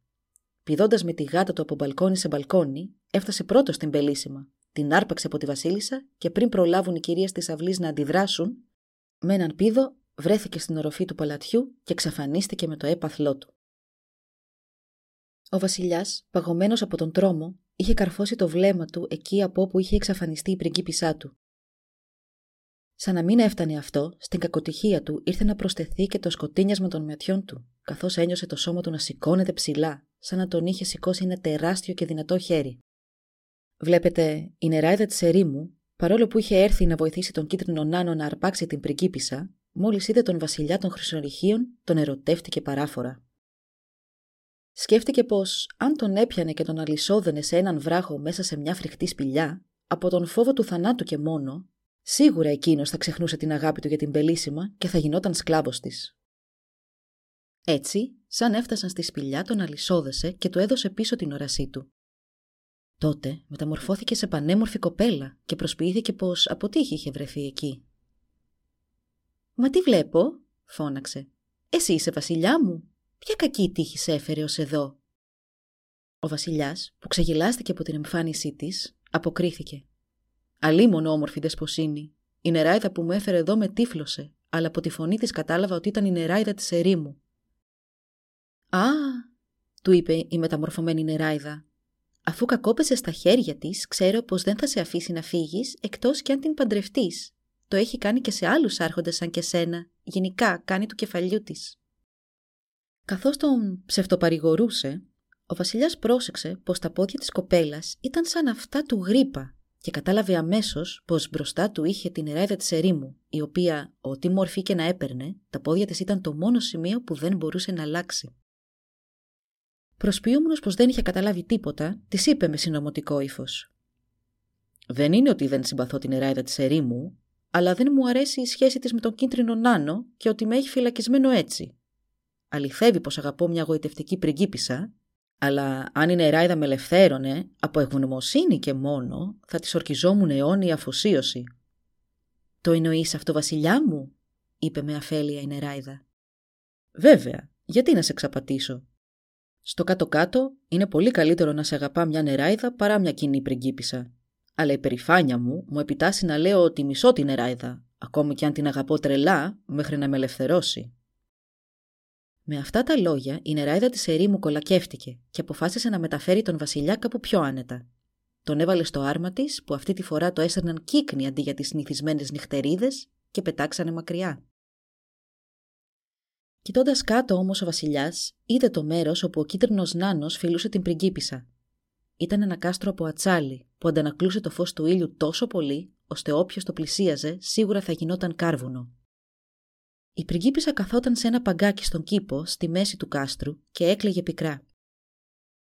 Πηδώντας με τη γάτα του από μπαλκόνι σε μπαλκόνι, έφτασε πρώτος στην πελίσιμα, την άρπαξε από τη Βασίλισσα και πριν προλάβουν οι κυρίες της αυλής να αντιδράσουν, με έναν πίδο βρέθηκε στην οροφή του παλατιού και εξαφανίστηκε με το έπαθλό του. Ο Βασιλιάς, παγωμένος από τον τρόμο, είχε καρφώσει το βλέμμα του εκεί από όπου είχε εξαφανιστεί η πριγκίπισά του. Σαν να μην έφτανε αυτό, στην κακοτυχία του ήρθε να προσθεθεί και το σκοτίνιασμα των ματιών του, καθώς ένιωσε το σώμα του να σηκώνεται ψηλά, σαν να τον είχε σηκώσει ένα τεράστιο και δυνατό χέρι. Βλέπετε, η νεράιδα της ερήμου, παρόλο που είχε έρθει να βοηθήσει τον κίτρινο Νάνο να αρπάξει την πριγκίπισσα, μόλις είδε τον βασιλιά των Χρυσορυχίων, τον ερωτεύτηκε παράφορα. Σκέφτηκε πως, αν τον έπιανε και τον αλυσόδενε σε έναν βράχο μέσα σε μια φρικτή σπηλιά, από τον φόβο του θανάτου και μόνο, Σίγουρα εκείνος θα ξεχνούσε την αγάπη του για την πελίσιμα και θα γινόταν σκλάβος της. Έτσι, σαν έφτασαν στη σπηλιά, τον αλυσόδεσε και του έδωσε πίσω την όρασή του. Τότε μεταμορφώθηκε σε πανέμορφη κοπέλα και προσποιήθηκε πως από τύχη είχε βρεθεί εκεί. «Μα τι βλέπω» φώναξε. «Εσύ είσαι βασιλιά μου. Ποια κακή τύχη σε έφερε ως εδώ» Ο βασιλιάς, που ξεγελάστηκε από την εμφάνισή της, αποκρίθηκε. Αλίμονο όμορφη δεσποσίνη. Η νεράιδα που μου έφερε εδώ με τύφλωσε, αλλά από τη φωνή της κατάλαβα ότι ήταν η νεράιδα της ερήμου. Α, του είπε η μεταμορφωμένη νεράιδα. Αφού κακόπεσε στα χέρια της, ξέρω πως δεν θα σε αφήσει να φύγεις εκτός κι αν την παντρευτείς. Το έχει κάνει και σε άλλους άρχοντες σαν και σένα. Γενικά κάνει του κεφαλιού της. Καθώς τον ψευτοπαρηγορούσε, ο Βασιλιάς πρόσεξε πως τα πόδια της κοπέλας ήταν σαν αυτά του γρήπα και κατάλαβε αμέσως πως μπροστά του είχε την ερέδα της ερήμου, η οποία, ό,τι μορφή και να έπαιρνε, τα πόδια της ήταν το μόνο σημείο που δεν μπορούσε να αλλάξει. Προσποιούμενος πως δεν είχε καταλάβει τίποτα, της είπε με συνωμοτικό ύφος. Δεν είναι ότι δεν συμπαθώ την εράιδα της ερήμου, αλλά δεν μου αρέσει η σχέση της με τον κίτρινο νάνο και ότι με έχει φυλακισμένο έτσι. Αληθεύει πως αγαπώ μια γοητευτική πριγκίπισσα, αλλά αν η νεράιδα με ελευθέρωνε, από ευγνωμοσύνη και μόνο, θα της ορκιζόμουν αιώνια αφοσίωση. «Το εννοείς αυτό, βασιλιά μου» είπε με αφέλεια η νεράιδα. «Βέβαια, γιατί να σε ξαπατήσω. Στο κάτω-κάτω είναι πολύ καλύτερο να σε αγαπά μια νεράιδα παρά μια κοινή πριγκίπισσα. Αλλά η περηφάνεια μου μου επιτάσσει να λέω ότι μισώ την νεράιδα, ακόμη και αν την αγαπώ τρελά, μέχρι να με ελευθερώσει. Με αυτά τα λόγια, η νεράιδα της ερήμου κολακεύτηκε και αποφάσισε να μεταφέρει τον Βασιλιά κάπου πιο άνετα. Τον έβαλε στο άρμα της, που αυτή τη φορά το έσερναν κύκνοι αντί για τις συνηθισμένες νυχτερίδες, και πετάξανε μακριά. Κοιτώντας κάτω όμως ο Βασιλιάς, είδε το μέρος όπου ο κίτρινος νάνος φιλούσε την πριγκίπισσα. Ήταν ένα κάστρο από ατσάλι που αντανακλούσε το φως του ήλιου τόσο πολύ, ώστε όποιος το πλησίαζε σίγουρα θα γινόταν κάρβουνο. Η πριγκίπισσα καθόταν σε ένα παγκάκι στον κήπο, στη μέση του κάστρου και έκλαιγε πικρά.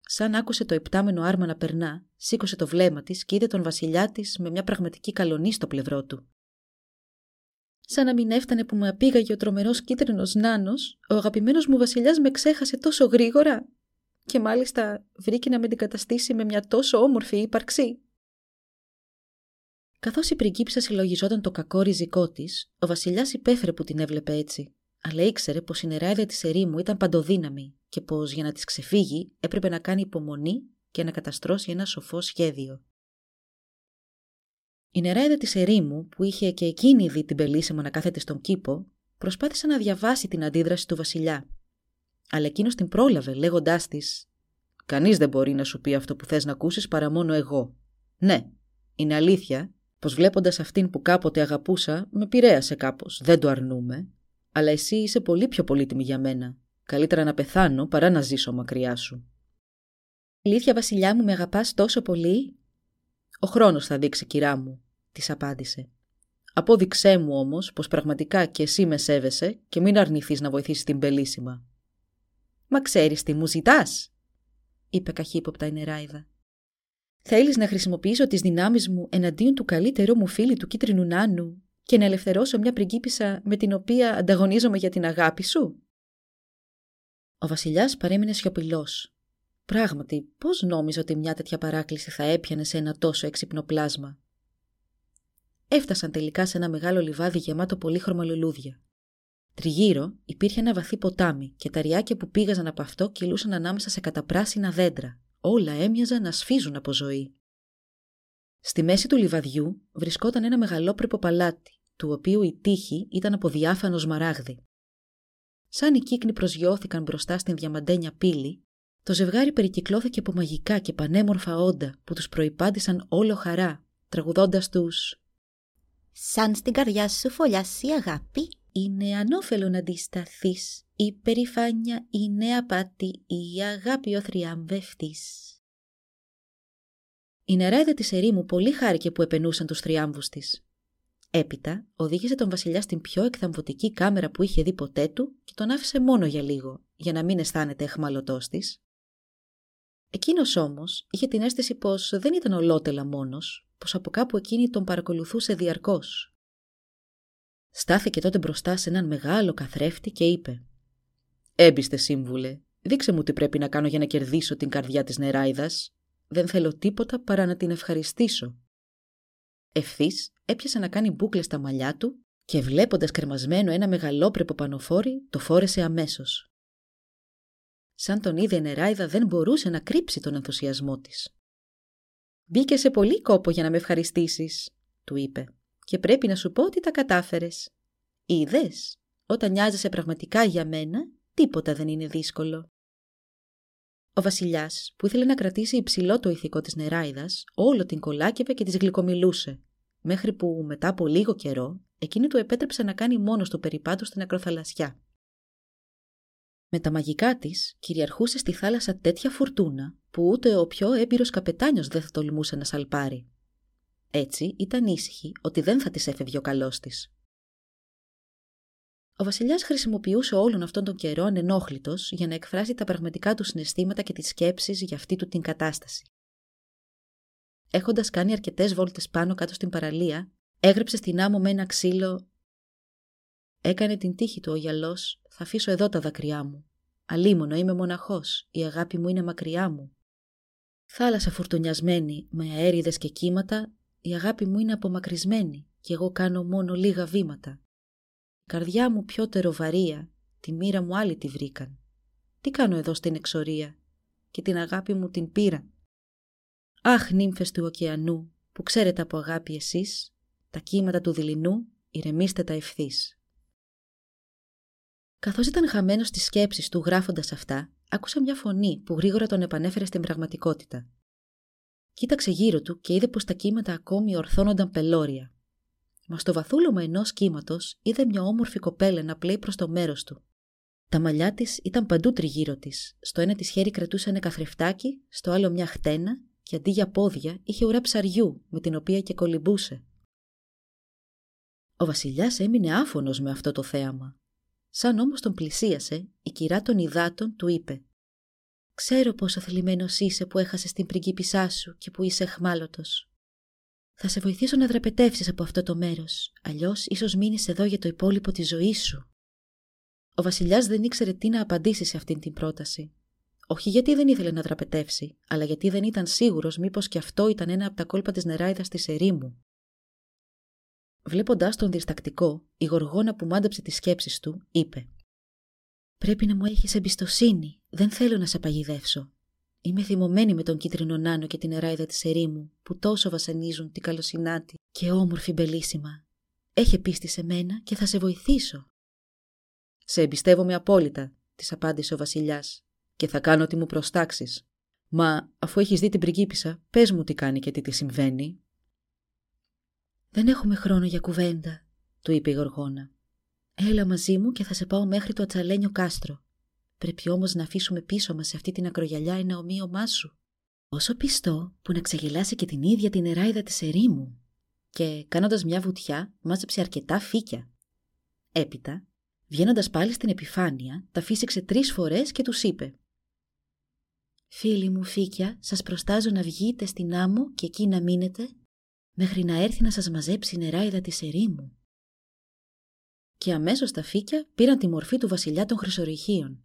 Σαν άκουσε το επτάμενο άρμα να περνά, σήκωσε το βλέμμα της και είδε τον βασιλιά της με μια πραγματική καλονή στο πλευρό του. Σαν να μην έφτανε που με απήγαγε ο τρομερός κίτρινος νάνος, ο αγαπημένος μου βασιλιάς με ξέχασε τόσο γρήγορα. Και μάλιστα βρήκε να με αντικαταστήσει με μια τόσο όμορφη ύπαρξη. Καθώς η πριγκίπισσα συλλογιζόταν το κακό ριζικό της, ο Βασιλιάς υπέφερε που την έβλεπε έτσι, αλλά ήξερε πως η νεράιδα της ερήμου ήταν παντοδύναμη και πως για να της ξεφύγει έπρεπε να κάνει υπομονή και να καταστρώσει ένα σοφό σχέδιο. Η νεράιδα της ερήμου, που είχε και εκείνη δει την πελίσιμο να κάθεται στον κήπο, προσπάθησε να διαβάσει την αντίδραση του Βασιλιά. Αλλά εκείνος την πρόλαβε, λέγοντάς της: Κανείς δεν μπορεί να σου πει αυτό που θες να ακούσεις παρά μόνο εγώ. Ναι, είναι αλήθεια πως βλέποντας αυτήν που κάποτε αγαπούσα, με πειραίασε κάπως, δεν το αρνούμε. Αλλά εσύ είσαι πολύ πιο πολύτιμη για μένα. Καλύτερα να πεθάνω παρά να ζήσω μακριά σου. Αλήθεια, βασιλιά μου, με αγαπάς τόσο πολύ. Ο χρόνος θα δείξει, κυρά μου, της απάντησε. Απόδειξέ μου όμως πως πραγματικά και εσύ με σέβεσαι και μην αρνηθείς να βοηθήσεις την πελίσιμα. Μα ξέρεις τι μου ζητάς, είπε καχύποπτα η νεράιδα. Θέλεις να χρησιμοποιήσω τις δυνάμεις μου εναντίον του καλύτερου μου φίλου του κίτρινου νάνου και να ελευθερώσω μια πριγκίπισσα με την οποία ανταγωνίζομαι για την αγάπη σου; Ο Βασιλιάς παρέμεινε σιωπηλός. Πράγματι, πώς νόμιζε ότι μια τέτοια παράκληση θα έπιανε σε ένα τόσο έξυπνο πλάσμα. Έφτασαν τελικά σε ένα μεγάλο λιβάδι γεμάτο πολύχρωμα λουλούδια. Τριγύρω υπήρχε ένα βαθύ ποτάμι και τα ριάκια που πήγαζαν από αυτό κυλούσαν ανάμεσα σε καταπράσινα δέντρα όλα έμοιαζαν να σφίζουν από ζωή. Στη μέση του λιβαδιού βρισκόταν ένα μεγαλόπρεπο παλάτι, του οποίου η τύχη ήταν από διάφανο σμαράγδι. Σαν οι κύκνοι προσγειώθηκαν μπροστά στην διαμαντένια πύλη, το ζευγάρι περικυκλώθηκε από μαγικά και πανέμορφα όντα που τους προϋπάντησαν όλο χαρά, τραγουδώντας τους «Σαν στην καρδιά σου φωλιάσει η αγάπη, είναι ανώφελο να αντισταθείς η περηφάνεια είναι απάτη, η αγάπη ο θριαμβευτής. Η νεράιδα της ερήμου πολύ χάρηκε που επενούσαν τους θριάμβους της. Έπειτα οδήγησε τον βασιλιά στην πιο εκθαμβωτική κάμερα που είχε δει ποτέ του και τον άφησε μόνο για λίγο, για να μην αισθάνεται εχμαλωτός της. Εκείνος όμως είχε την αίσθηση πως δεν ήταν ολότελα μόνος, πως από κάπου εκείνη τον παρακολουθούσε διαρκώς. Στάθηκε τότε μπροστά σε έναν μεγάλο καθρέφτη και είπε Έμπιστε σύμβουλε, δείξε μου τι πρέπει να κάνω για να κερδίσω την καρδιά της νεράιδας. Δεν θέλω τίποτα παρά να την ευχαριστήσω. Ευθύς έπιασε να κάνει μπούκλες στα μαλλιά του και βλέποντας κρεμασμένο ένα μεγαλόπρεπο πανοφόρι, το φόρεσε αμέσως. Σαν τον είδε η νεράιδα δεν μπορούσε να κρύψει τον ενθουσιασμό της. «Μπήκε σε πολύ κόπο για να με ευχαριστήσεις», του είπε, «και πρέπει να σου πω ότι τα κατάφερες. Είδες, όταν νοιάζεσαι πραγματικά για μένα, Τίποτα δεν είναι δύσκολο. Ο Βασιλιάς, που ήθελε να κρατήσει υψηλό το ηθικό της νεράιδας, όλο την κολάκευε και της γλυκομιλούσε, μέχρι που μετά από λίγο καιρό εκείνη του επέτρεψε να κάνει μόνο του περιπάτου στην ακροθαλασσιά. Με τα μαγικά της κυριαρχούσε στη θάλασσα τέτοια φουρτούνα που ούτε ο πιο έμπειρος καπετάνιος δεν θα τολμούσε να σαλπάρει. Έτσι ήταν ήσυχη ότι δεν θα της έφευγε ο καλός της. Ο Βασιλιάς χρησιμοποιούσε όλον αυτόν τον καιρό ανενόχλητος για να εκφράσει τα πραγματικά του συναισθήματα και τις σκέψεις για αυτή του την κατάσταση. έχοντας κάνει αρκετές βόλτες πάνω κάτω στην παραλία, έγραψε στην άμμο με ένα ξύλο. Έκανε την τύχη του ο γυαλός, θα αφήσω εδώ τα δάκρυά μου. Αλίμονο είμαι μοναχός, η αγάπη μου είναι μακριά μου. Θάλασσα φουρτουνιασμένη, με αέριδες και κύματα, η αγάπη μου είναι απομακρυσμένη και εγώ κάνω μόνο λίγα βήματα. Η καρδιά μου πιο τεροβαρία, τη μοίρα μου άλλοι τη βρήκαν. Τι κάνω εδώ στην εξορία; Και την αγάπη μου την πήραν. Αχ, νύμφες του ωκεανού, που ξέρετε από αγάπη εσείς, τα κύματα του δειλινού, ηρεμήστε τα ευθύς. Καθώς ήταν χαμένος στις σκέψεις του γράφοντας αυτά, άκουσα μια φωνή που γρήγορα τον επανέφερε στην πραγματικότητα. Κοίταξε γύρω του και είδε πως τα κύματα ακόμη ορθώνονταν πελώρια. Μα στο βαθούλωμα ενός κύματος είδε μια όμορφη κοπέλα να πλέει προς το μέρος του. Τα μαλλιά της ήταν παντού τριγύρω της. Στο ένα της χέρι κρατούσε ένα καθρεφτάκι, στο άλλο μια χτένα και αντί για πόδια είχε ουρά ψαριού με την οποία και κολυμπούσε. Ο βασιλιάς έμεινε άφωνος με αυτό το θέαμα. Σαν όμως τον πλησίασε, η κυρά των υδάτων του είπε «Ξέρω πόσο θλιμμένος είσαι που έχασες την πριγκίπισά σου και που είσαι εχμάλωτος. Θα σε βοηθήσω να δραπετεύσεις από αυτό το μέρος, αλλιώς ίσως μείνεις εδώ για το υπόλοιπο της ζωής σου». Ο βασιλιάς δεν ήξερε τι να απαντήσει σε αυτήν την πρόταση. Όχι γιατί δεν ήθελε να δραπετεύσει, αλλά γιατί δεν ήταν σίγουρος μήπως και αυτό ήταν ένα από τα κόλπα της νεράιδας της ερήμου. Βλέποντάς τον διστακτικό, η γοργόνα που μάντεψε τις σκέψεις του, είπε «Πρέπει να μου έχεις εμπιστοσύνη, δεν θέλω να σε παγιδεύσω. Είμαι θυμωμένη με τον κίτρινο νάνο και την εράιδα της ερήμου, που τόσο βασανίζουν την καλοσυνάτη και όμορφη μπελίσιμα. Έχε πίστη σε μένα και θα σε βοηθήσω». «Σε εμπιστεύομαι απόλυτα», της απάντησε ο βασιλιάς, «και θα κάνω ό,τι μου προστάξεις. Μα αφού έχεις δει την πριγκίπισσα, πες μου τι κάνει και τι τη συμβαίνει». «Δεν έχουμε χρόνο για κουβέντα», του είπε η Γοργόνα. «Έλα μαζί μου και θα σε πάω μέχρι το ατσαλένιο κάστρο. Πρέπει όμως να αφήσουμε πίσω μας σε αυτή την ακρογιαλιά ένα ομοίωμά σου. Όσο πιστό που να ξεγελάσει και την ίδια την εράιδα της ερήμου». Και κάνοντας μια βουτιά μάζεψε αρκετά φύκια. Έπειτα, βγαίνοντας πάλι στην επιφάνεια, τα φύσηξε τρεις φορές και τους είπε «Φίλοι μου φύκια, σας προστάζω να βγείτε στην άμμο και εκεί να μείνετε μέχρι να έρθει να σας μαζέψει η νεράιδα της ερήμου. Και αμέσως τα φύκια πήραν τη μορφή του βασιλιά των χρυσορυχίων.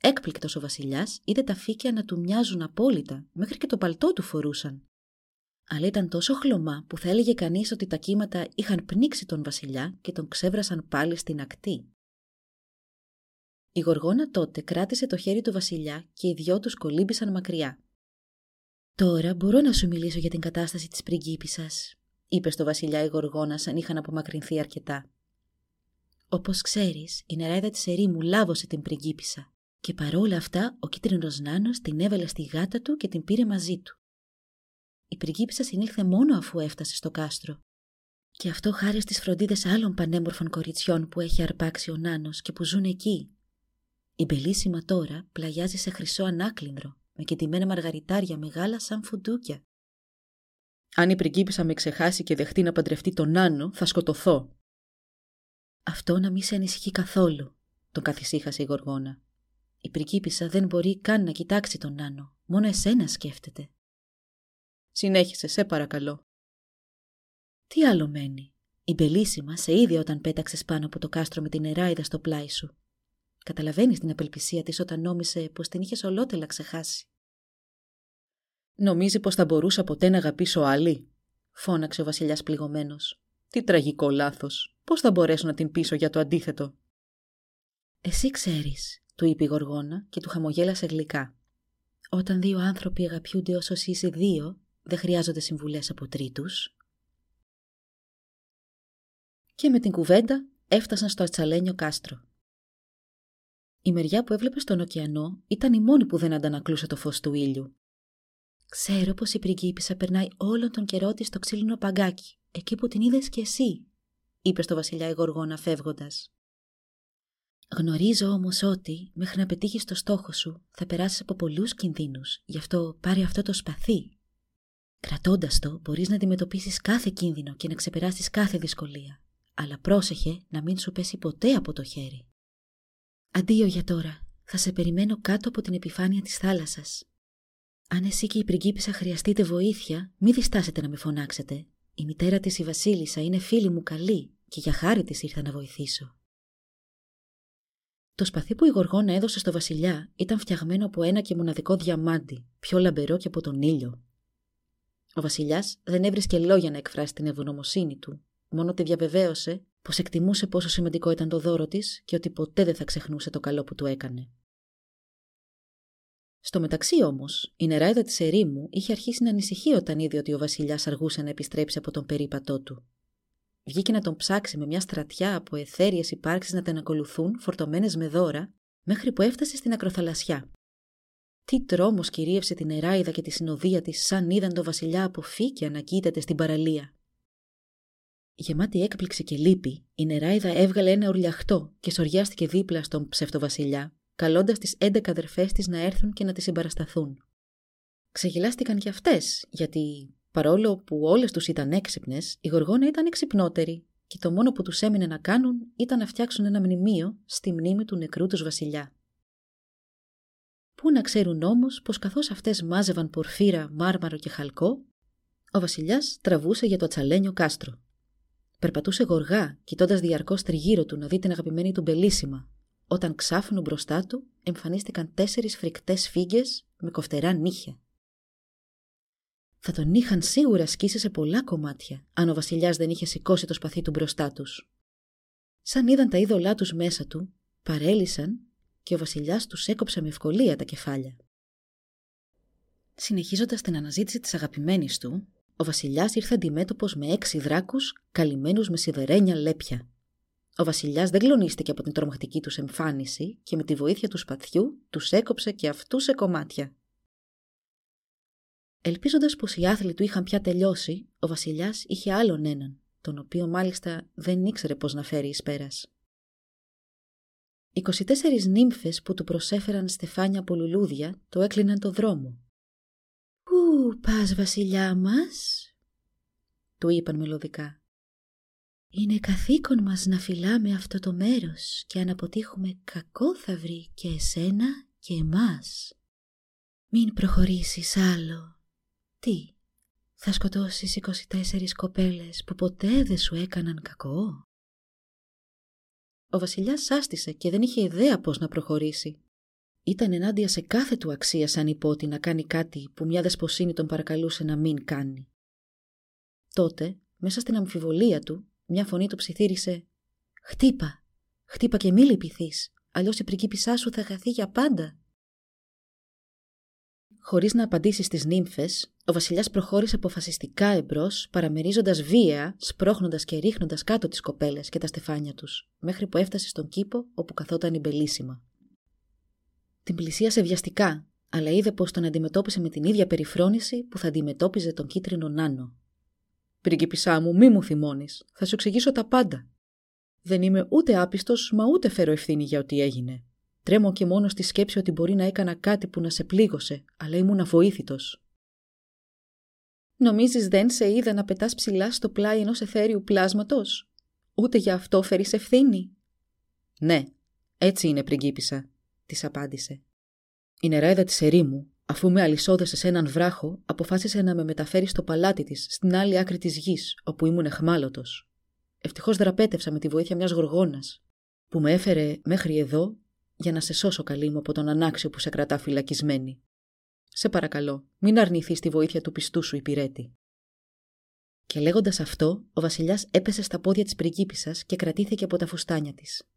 Έκπληκτος ο βασιλιάς είδε τα φύκια να του μοιάζουν απόλυτα, μέχρι και το παλτό του φορούσαν. Αλλά ήταν τόσο χλωμά που θα έλεγε κανείς ότι τα κύματα είχαν πνίξει τον βασιλιά και τον ξέβρασαν πάλι στην ακτή. Η γοργόνα τότε κράτησε το χέρι του βασιλιά και οι δυο τους κολύμπησαν μακριά. Τώρα μπορώ να σου μιλήσω για την κατάσταση της πριγκίπισσας, είπε στο βασιλιά η Γοργόνα σαν είχαν απομακρυνθεί αρκετά. Όπως ξέρεις, η νεράιδα της ερήμου λάβωσε την πριγκίπισσα και παρόλα αυτά ο κίτρινος νάνος την έβαλε στη γάτα του και την πήρε μαζί του. Η πριγκίπισσα συνήλθε μόνο αφού έφτασε στο κάστρο. Και αυτό χάρη στις φροντίδες άλλων πανέμορφων κοριτσιών που έχει αρπάξει ο νάνος και που ζουν εκεί. Η μπελίσιμα τώρα πλαγιάζει σε χρυσό ανάκλυνδρο με κεντυμένα μαργαριτάρια μεγάλα σαν φουντούκια. Αν η πριγκίπισσα με ξεχάσει και δεχτεί να παντρευτεί τον Νάνο, θα σκοτωθώ. Αυτό να μη σε ανησυχεί καθόλου, τον καθησύχασε η Γοργόνα. Η πριγκίπισσα δεν μπορεί καν να κοιτάξει τον Νάνο, μόνο εσένα σκέφτεται. Συνέχισε, σε παρακαλώ. Τι άλλο μένει; Η μπελίσιμα σε είδε όταν πέταξες πάνω από το κάστρο με την νεράιδα στο πλάι σου. Καταλαβαίνεις την απελπισία της όταν νόμισε πως την είχε ολότελα ξεχάσει. Νομίζει πως θα μπορούσα ποτέ να αγαπήσω άλλη, φώναξε ο Βασιλιάς πληγωμένος. Τι τραγικό λάθος. Πώς θα μπορέσω να την πείσω για το αντίθετο. Εσύ ξέρεις, του είπε η Γοργόνα και του χαμογέλασε γλυκά. Όταν δύο άνθρωποι αγαπιούνται όσο εσύ είσαι δύο, δεν χρειάζονται συμβουλές από τρίτους. Και με την κουβέντα έφτασαν στο ατσαλένιο κάστρο. Η μεριά που έβλεπε στον ωκεανό ήταν η μόνη που δεν αντανακλούσε το φως του ήλιου. Ξέρω πως η πριγκίπισσα περνάει όλον τον καιρό της στο ξύλινο παγκάκι, εκεί που την είδες κι εσύ, είπε στο βασιλιά η Γοργόνα φεύγοντας. Γνωρίζω όμως ότι, μέχρι να πετύχεις το στόχο σου, θα περάσεις από πολλούς κινδύνους, γι' αυτό πάρε αυτό το σπαθί. Κρατώντας το, μπορείς να αντιμετωπίσεις κάθε κίνδυνο και να ξεπεράσεις κάθε δυσκολία. Αλλά πρόσεχε να μην σου πέσει ποτέ από το χέρι. Αντίο για τώρα. Θα σε περιμένω κάτω από την επιφάνεια της θάλασσας. Αν εσύ και η πριγκίπισσα χρειαστείτε βοήθεια, μη διστάσετε να με φωνάξετε. Η μητέρα της η Βασίλισσα είναι φίλη μου καλή και για χάρη της ήρθα να βοηθήσω. Το σπαθί που η Γοργόνα έδωσε στο βασιλιά ήταν φτιαγμένο από ένα και μοναδικό διαμάντι, πιο λαμπερό και από τον ήλιο. Ο βασιλιάς δεν έβρισκε λόγια να εκφράσει την ευγνωμοσύνη του, μόνο τη διαβεβαίωσε πως εκτιμούσε πόσο σημαντικό ήταν το δώρο της και ότι ποτέ δεν θα ξεχνούσε το καλό που του έκανε. Στο μεταξύ όμως, η νεράιδα της ερήμου είχε αρχίσει να ανησυχεί όταν είδε ότι ο Βασιλιάς αργούσε να επιστρέψει από τον περίπατό του. Βγήκε να τον ψάξει με μια στρατιά από εθέριες υπάρξεις να τον ακολουθούν, φορτωμένες με δώρα, μέχρι που έφτασε στην ακροθαλασσιά. Τι τρόμος κυρίευσε την νεράιδα και τη συνοδεία της, σαν είδαν τον Βασιλιά από φύκια να κοίταται στην παραλία. Γεμάτη έκπληξη και λύπη, η νεράιδα έβγαλε ένα ουρλιαχτό και σοριάστηκε δίπλα στον ψευτοβασιλιά, καλώντας τις έντεκα αδερφές της να έρθουν και να τη συμπαρασταθούν. Ξεγελάστηκαν κι αυτές, γιατί παρόλο που όλες τους ήταν έξυπνες, η Γοργόνα ήταν εξυπνότερη και το μόνο που τους έμεινε να κάνουν ήταν να φτιάξουν ένα μνημείο στη μνήμη του νεκρού τους βασιλιά. Πού να ξέρουν όμως πως καθώς αυτές μάζευαν πορφύρα, μάρμαρο και χαλκό, ο βασιλιάς τραβούσε για το τσαλένιο κάστρο. Περπατούσε γοργά, κοιτώντας διαρκώς τριγύρω του να δει την αγαπημένη του μπελίσιμα, όταν ξάφνου μπροστά του εμφανίστηκαν τέσσερις φρικτές φύγες με κοφτερά νύχια. Θα τον είχαν σίγουρα σκίσει σε πολλά κομμάτια, αν ο βασιλιάς δεν είχε σηκώσει το σπαθί του μπροστά τους. Σαν είδαν τα είδωλά τους μέσα του, παρέλυσαν και ο βασιλιάς τους έκοψε με ευκολία τα κεφάλια. Συνεχίζοντας την αναζήτηση της αγαπημένης του, ο βασιλιάς ήρθε αντιμέτωπος με έξι δράκους καλυμμένους με σιδερένια λέπια. Ο Βασιλιάς δεν κλονίστηκε από την τρομακτική τους εμφάνιση και με τη βοήθεια του σπαθιού τους έκοψε και αυτούς σε κομμάτια. Ελπίζοντας πως οι άθλοι του είχαν πια τελειώσει, ο Βασιλιάς είχε άλλον έναν, τον οποίο μάλιστα δεν ήξερε πώ να φέρει εις πέρας. 24 νύμφες που του προσέφεραν στεφάνια από λουλούδια το έκλειναν το δρόμο. «Πού πας βασιλιά μας» του είπαν μελωδικά. Είναι καθήκον μας να φυλάμε αυτό το μέρος και αν αποτύχουμε κακό θα βρει και εσένα και εμάς. Μην προχωρήσεις άλλο. Τι, θα σκοτώσεις 24 κοπέλες που ποτέ δεν σου έκαναν κακό; Ο βασιλιάς σάστησε και δεν είχε ιδέα πώς να προχωρήσει. Ήταν ενάντια σε κάθε του αξία σαν υπότι να κάνει κάτι που μια δεσποσίνη τον παρακαλούσε να μην κάνει. Τότε, μέσα στην αμφιβολία του, μια φωνή του ψιθύρισε «Χτύπα, χτύπα και μη λυπηθείς, αλλιώς η πριγκίπισσά σου θα χαθεί για πάντα». Χωρίς να απαντήσει στις νύμφες, ο βασιλιάς προχώρησε αποφασιστικά εμπρός, παραμερίζοντας βία, σπρώχνοντας και ρίχνοντας κάτω τις κοπέλες και τα στεφάνια τους, μέχρι που έφτασε στον κήπο όπου καθόταν η μπελίσιμα. Την πλησίασε βιαστικά, αλλά είδε πως τον αντιμετώπισε με την ίδια περιφρόνηση που θα αντιμετώπιζε τον κίτρινο νάνο. Πριγκίπισά μου, μη μου θυμώνεις. Θα σου εξηγήσω τα πάντα. Δεν είμαι ούτε άπιστος, μα ούτε φέρω ευθύνη για ό,τι έγινε. Τρέμω και μόνο στη σκέψη ότι μπορεί να έκανα κάτι που να σε πλήγωσε, αλλά ήμουν αβοήθητος. Νομίζεις δεν σε είδα να πετάς ψηλά στο πλάι ενός εθέριου πλάσματος; Ούτε για αυτό φέρεις ευθύνη. Ναι, έτσι είναι, πριγκίπισσα, της απάντησε. Η νεράιδα της ερήμου Αφού με αλυσόδεσε σε έναν βράχο, αποφάσισε να με μεταφέρει στο παλάτι της, στην άλλη άκρη της γης, όπου ήμουν εχμάλωτος. Ευτυχώς δραπέτευσα με τη βοήθεια μιας γοργόνας, που με έφερε μέχρι εδώ για να σε σώσω καλή μου από τον ανάξιο που σε κρατά φυλακισμένη. Σε παρακαλώ, μην αρνηθείς τη βοήθεια του πιστού σου υπηρέτη. Και λέγοντας αυτό, ο Βασιλιάς έπεσε στα πόδια της πριγκίπισσας και κρατήθηκε από τα φουστάνια της.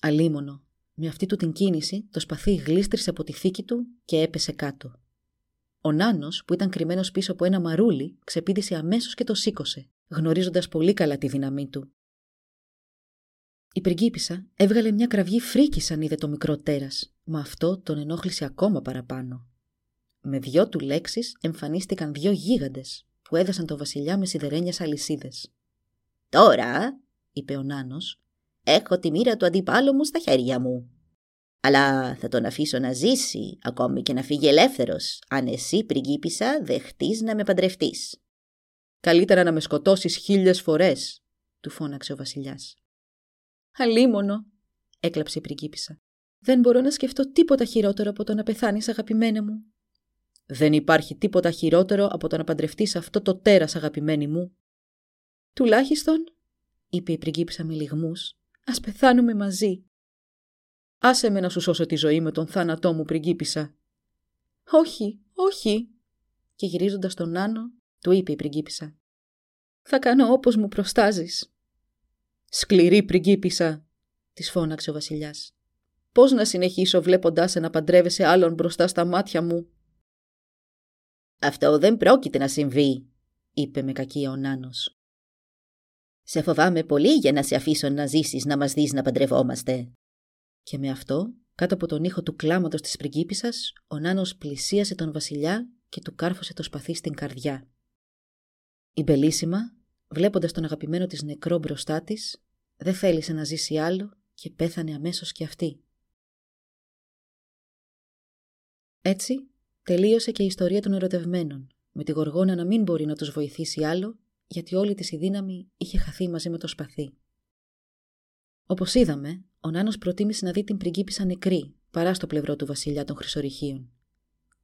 Αλίμονο, με αυτή του την κίνηση, το σπαθί γλίστρησε από τη θήκη του και έπεσε κάτω. Ο Νάνος, που ήταν κρυμμένος πίσω από ένα μαρούλι, ξεπίδησε αμέσως και το σήκωσε, γνωρίζοντας πολύ καλά τη δύναμή του. Η πριγκίπισσα έβγαλε μια κραυγή φρίκης σαν είδε το μικρό τέρας, μα αυτό τον ενόχλησε ακόμα παραπάνω. Με δυο του λέξεις εμφανίστηκαν δυο γίγαντες που έδασαν το βασιλιά με σιδερένιες αλυσίδες. Τώρα, είπε ο Νάνος, έχω τη μοίρα του αντιπάλου μου στα χέρια μου. Αλλά θα τον αφήσω να ζήσει, ακόμη και να φύγει ελεύθερος, αν εσύ, πριγκίπισσα, δεχτείς να με παντρευτείς. Καλύτερα να με σκοτώσεις χίλιες φορές, του φώναξε ο βασιλιάς. Αλίμονο, έκλαψε η πριγκίπισσα. Δεν μπορώ να σκεφτώ τίποτα χειρότερο από το να πεθάνεις, αγαπημένα μου. Δεν υπάρχει τίποτα χειρότερο από το να παντρευτείς αυτό το τέρας, αγαπημένη μου. Τουλάχιστον, είπε η πριγκίπισσα με λιγμούς, ας πεθάνουμε μαζί. Άσε με να σου σώσω τη ζωή με τον θάνατό μου, πριγκίπισσα. Όχι, όχι. Και γυρίζοντας τον Άνω, του είπε η πριγκίπισσα. Θα κάνω όπως μου προστάζεις. Σκληρή πριγκίπισσα, της φώναξε ο βασιλιάς. Πώς να συνεχίσω βλέποντάς σε να παντρεύεσαι άλλον μπροστά στα μάτια μου; Αυτό δεν πρόκειται να συμβεί, είπε με κακία ο Νάνος. Σε φοβάμαι πολύ για να σε αφήσω να ζήσεις να μας δεις να παντρευόμαστε. Και με αυτό, κάτω από τον ήχο του κλάματος της πριγκίπισσας, ο Νάνος πλησίασε τον βασιλιά και του κάρφωσε το σπαθί στην καρδιά. Η Μπελίσιμα, βλέποντας τον αγαπημένο της νεκρό μπροστά της, δεν θέλησε να ζήσει άλλο και πέθανε αμέσως κι αυτή. Έτσι, τελείωσε και η ιστορία των ερωτευμένων, με τη γοργόνα να μην μπορεί να τους βοηθήσει άλλο, γιατί όλη της η δύναμη είχε χαθεί μαζί με το σπαθί. Όπως είδαμε, ο Νάνος προτίμησε να δει την πριγκίπισσα νεκρή, παρά στο πλευρό του βασιλιά των χρυσορυχίων.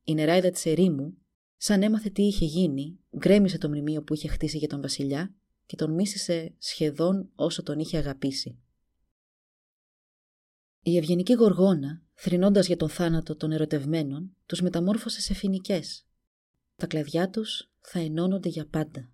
Η νεράιδα της ερήμου, σαν έμαθε τι είχε γίνει, γκρέμισε το μνημείο που είχε χτίσει για τον βασιλιά και τον μίσησε σχεδόν όσο τον είχε αγαπήσει. Η ευγενική γοργόνα, θρυνώντας για τον θάνατο των ερωτευμένων, τους μεταμόρφωσε σε φοινικές. Τα κλαδιά τους θα ενώνονται για πάντα.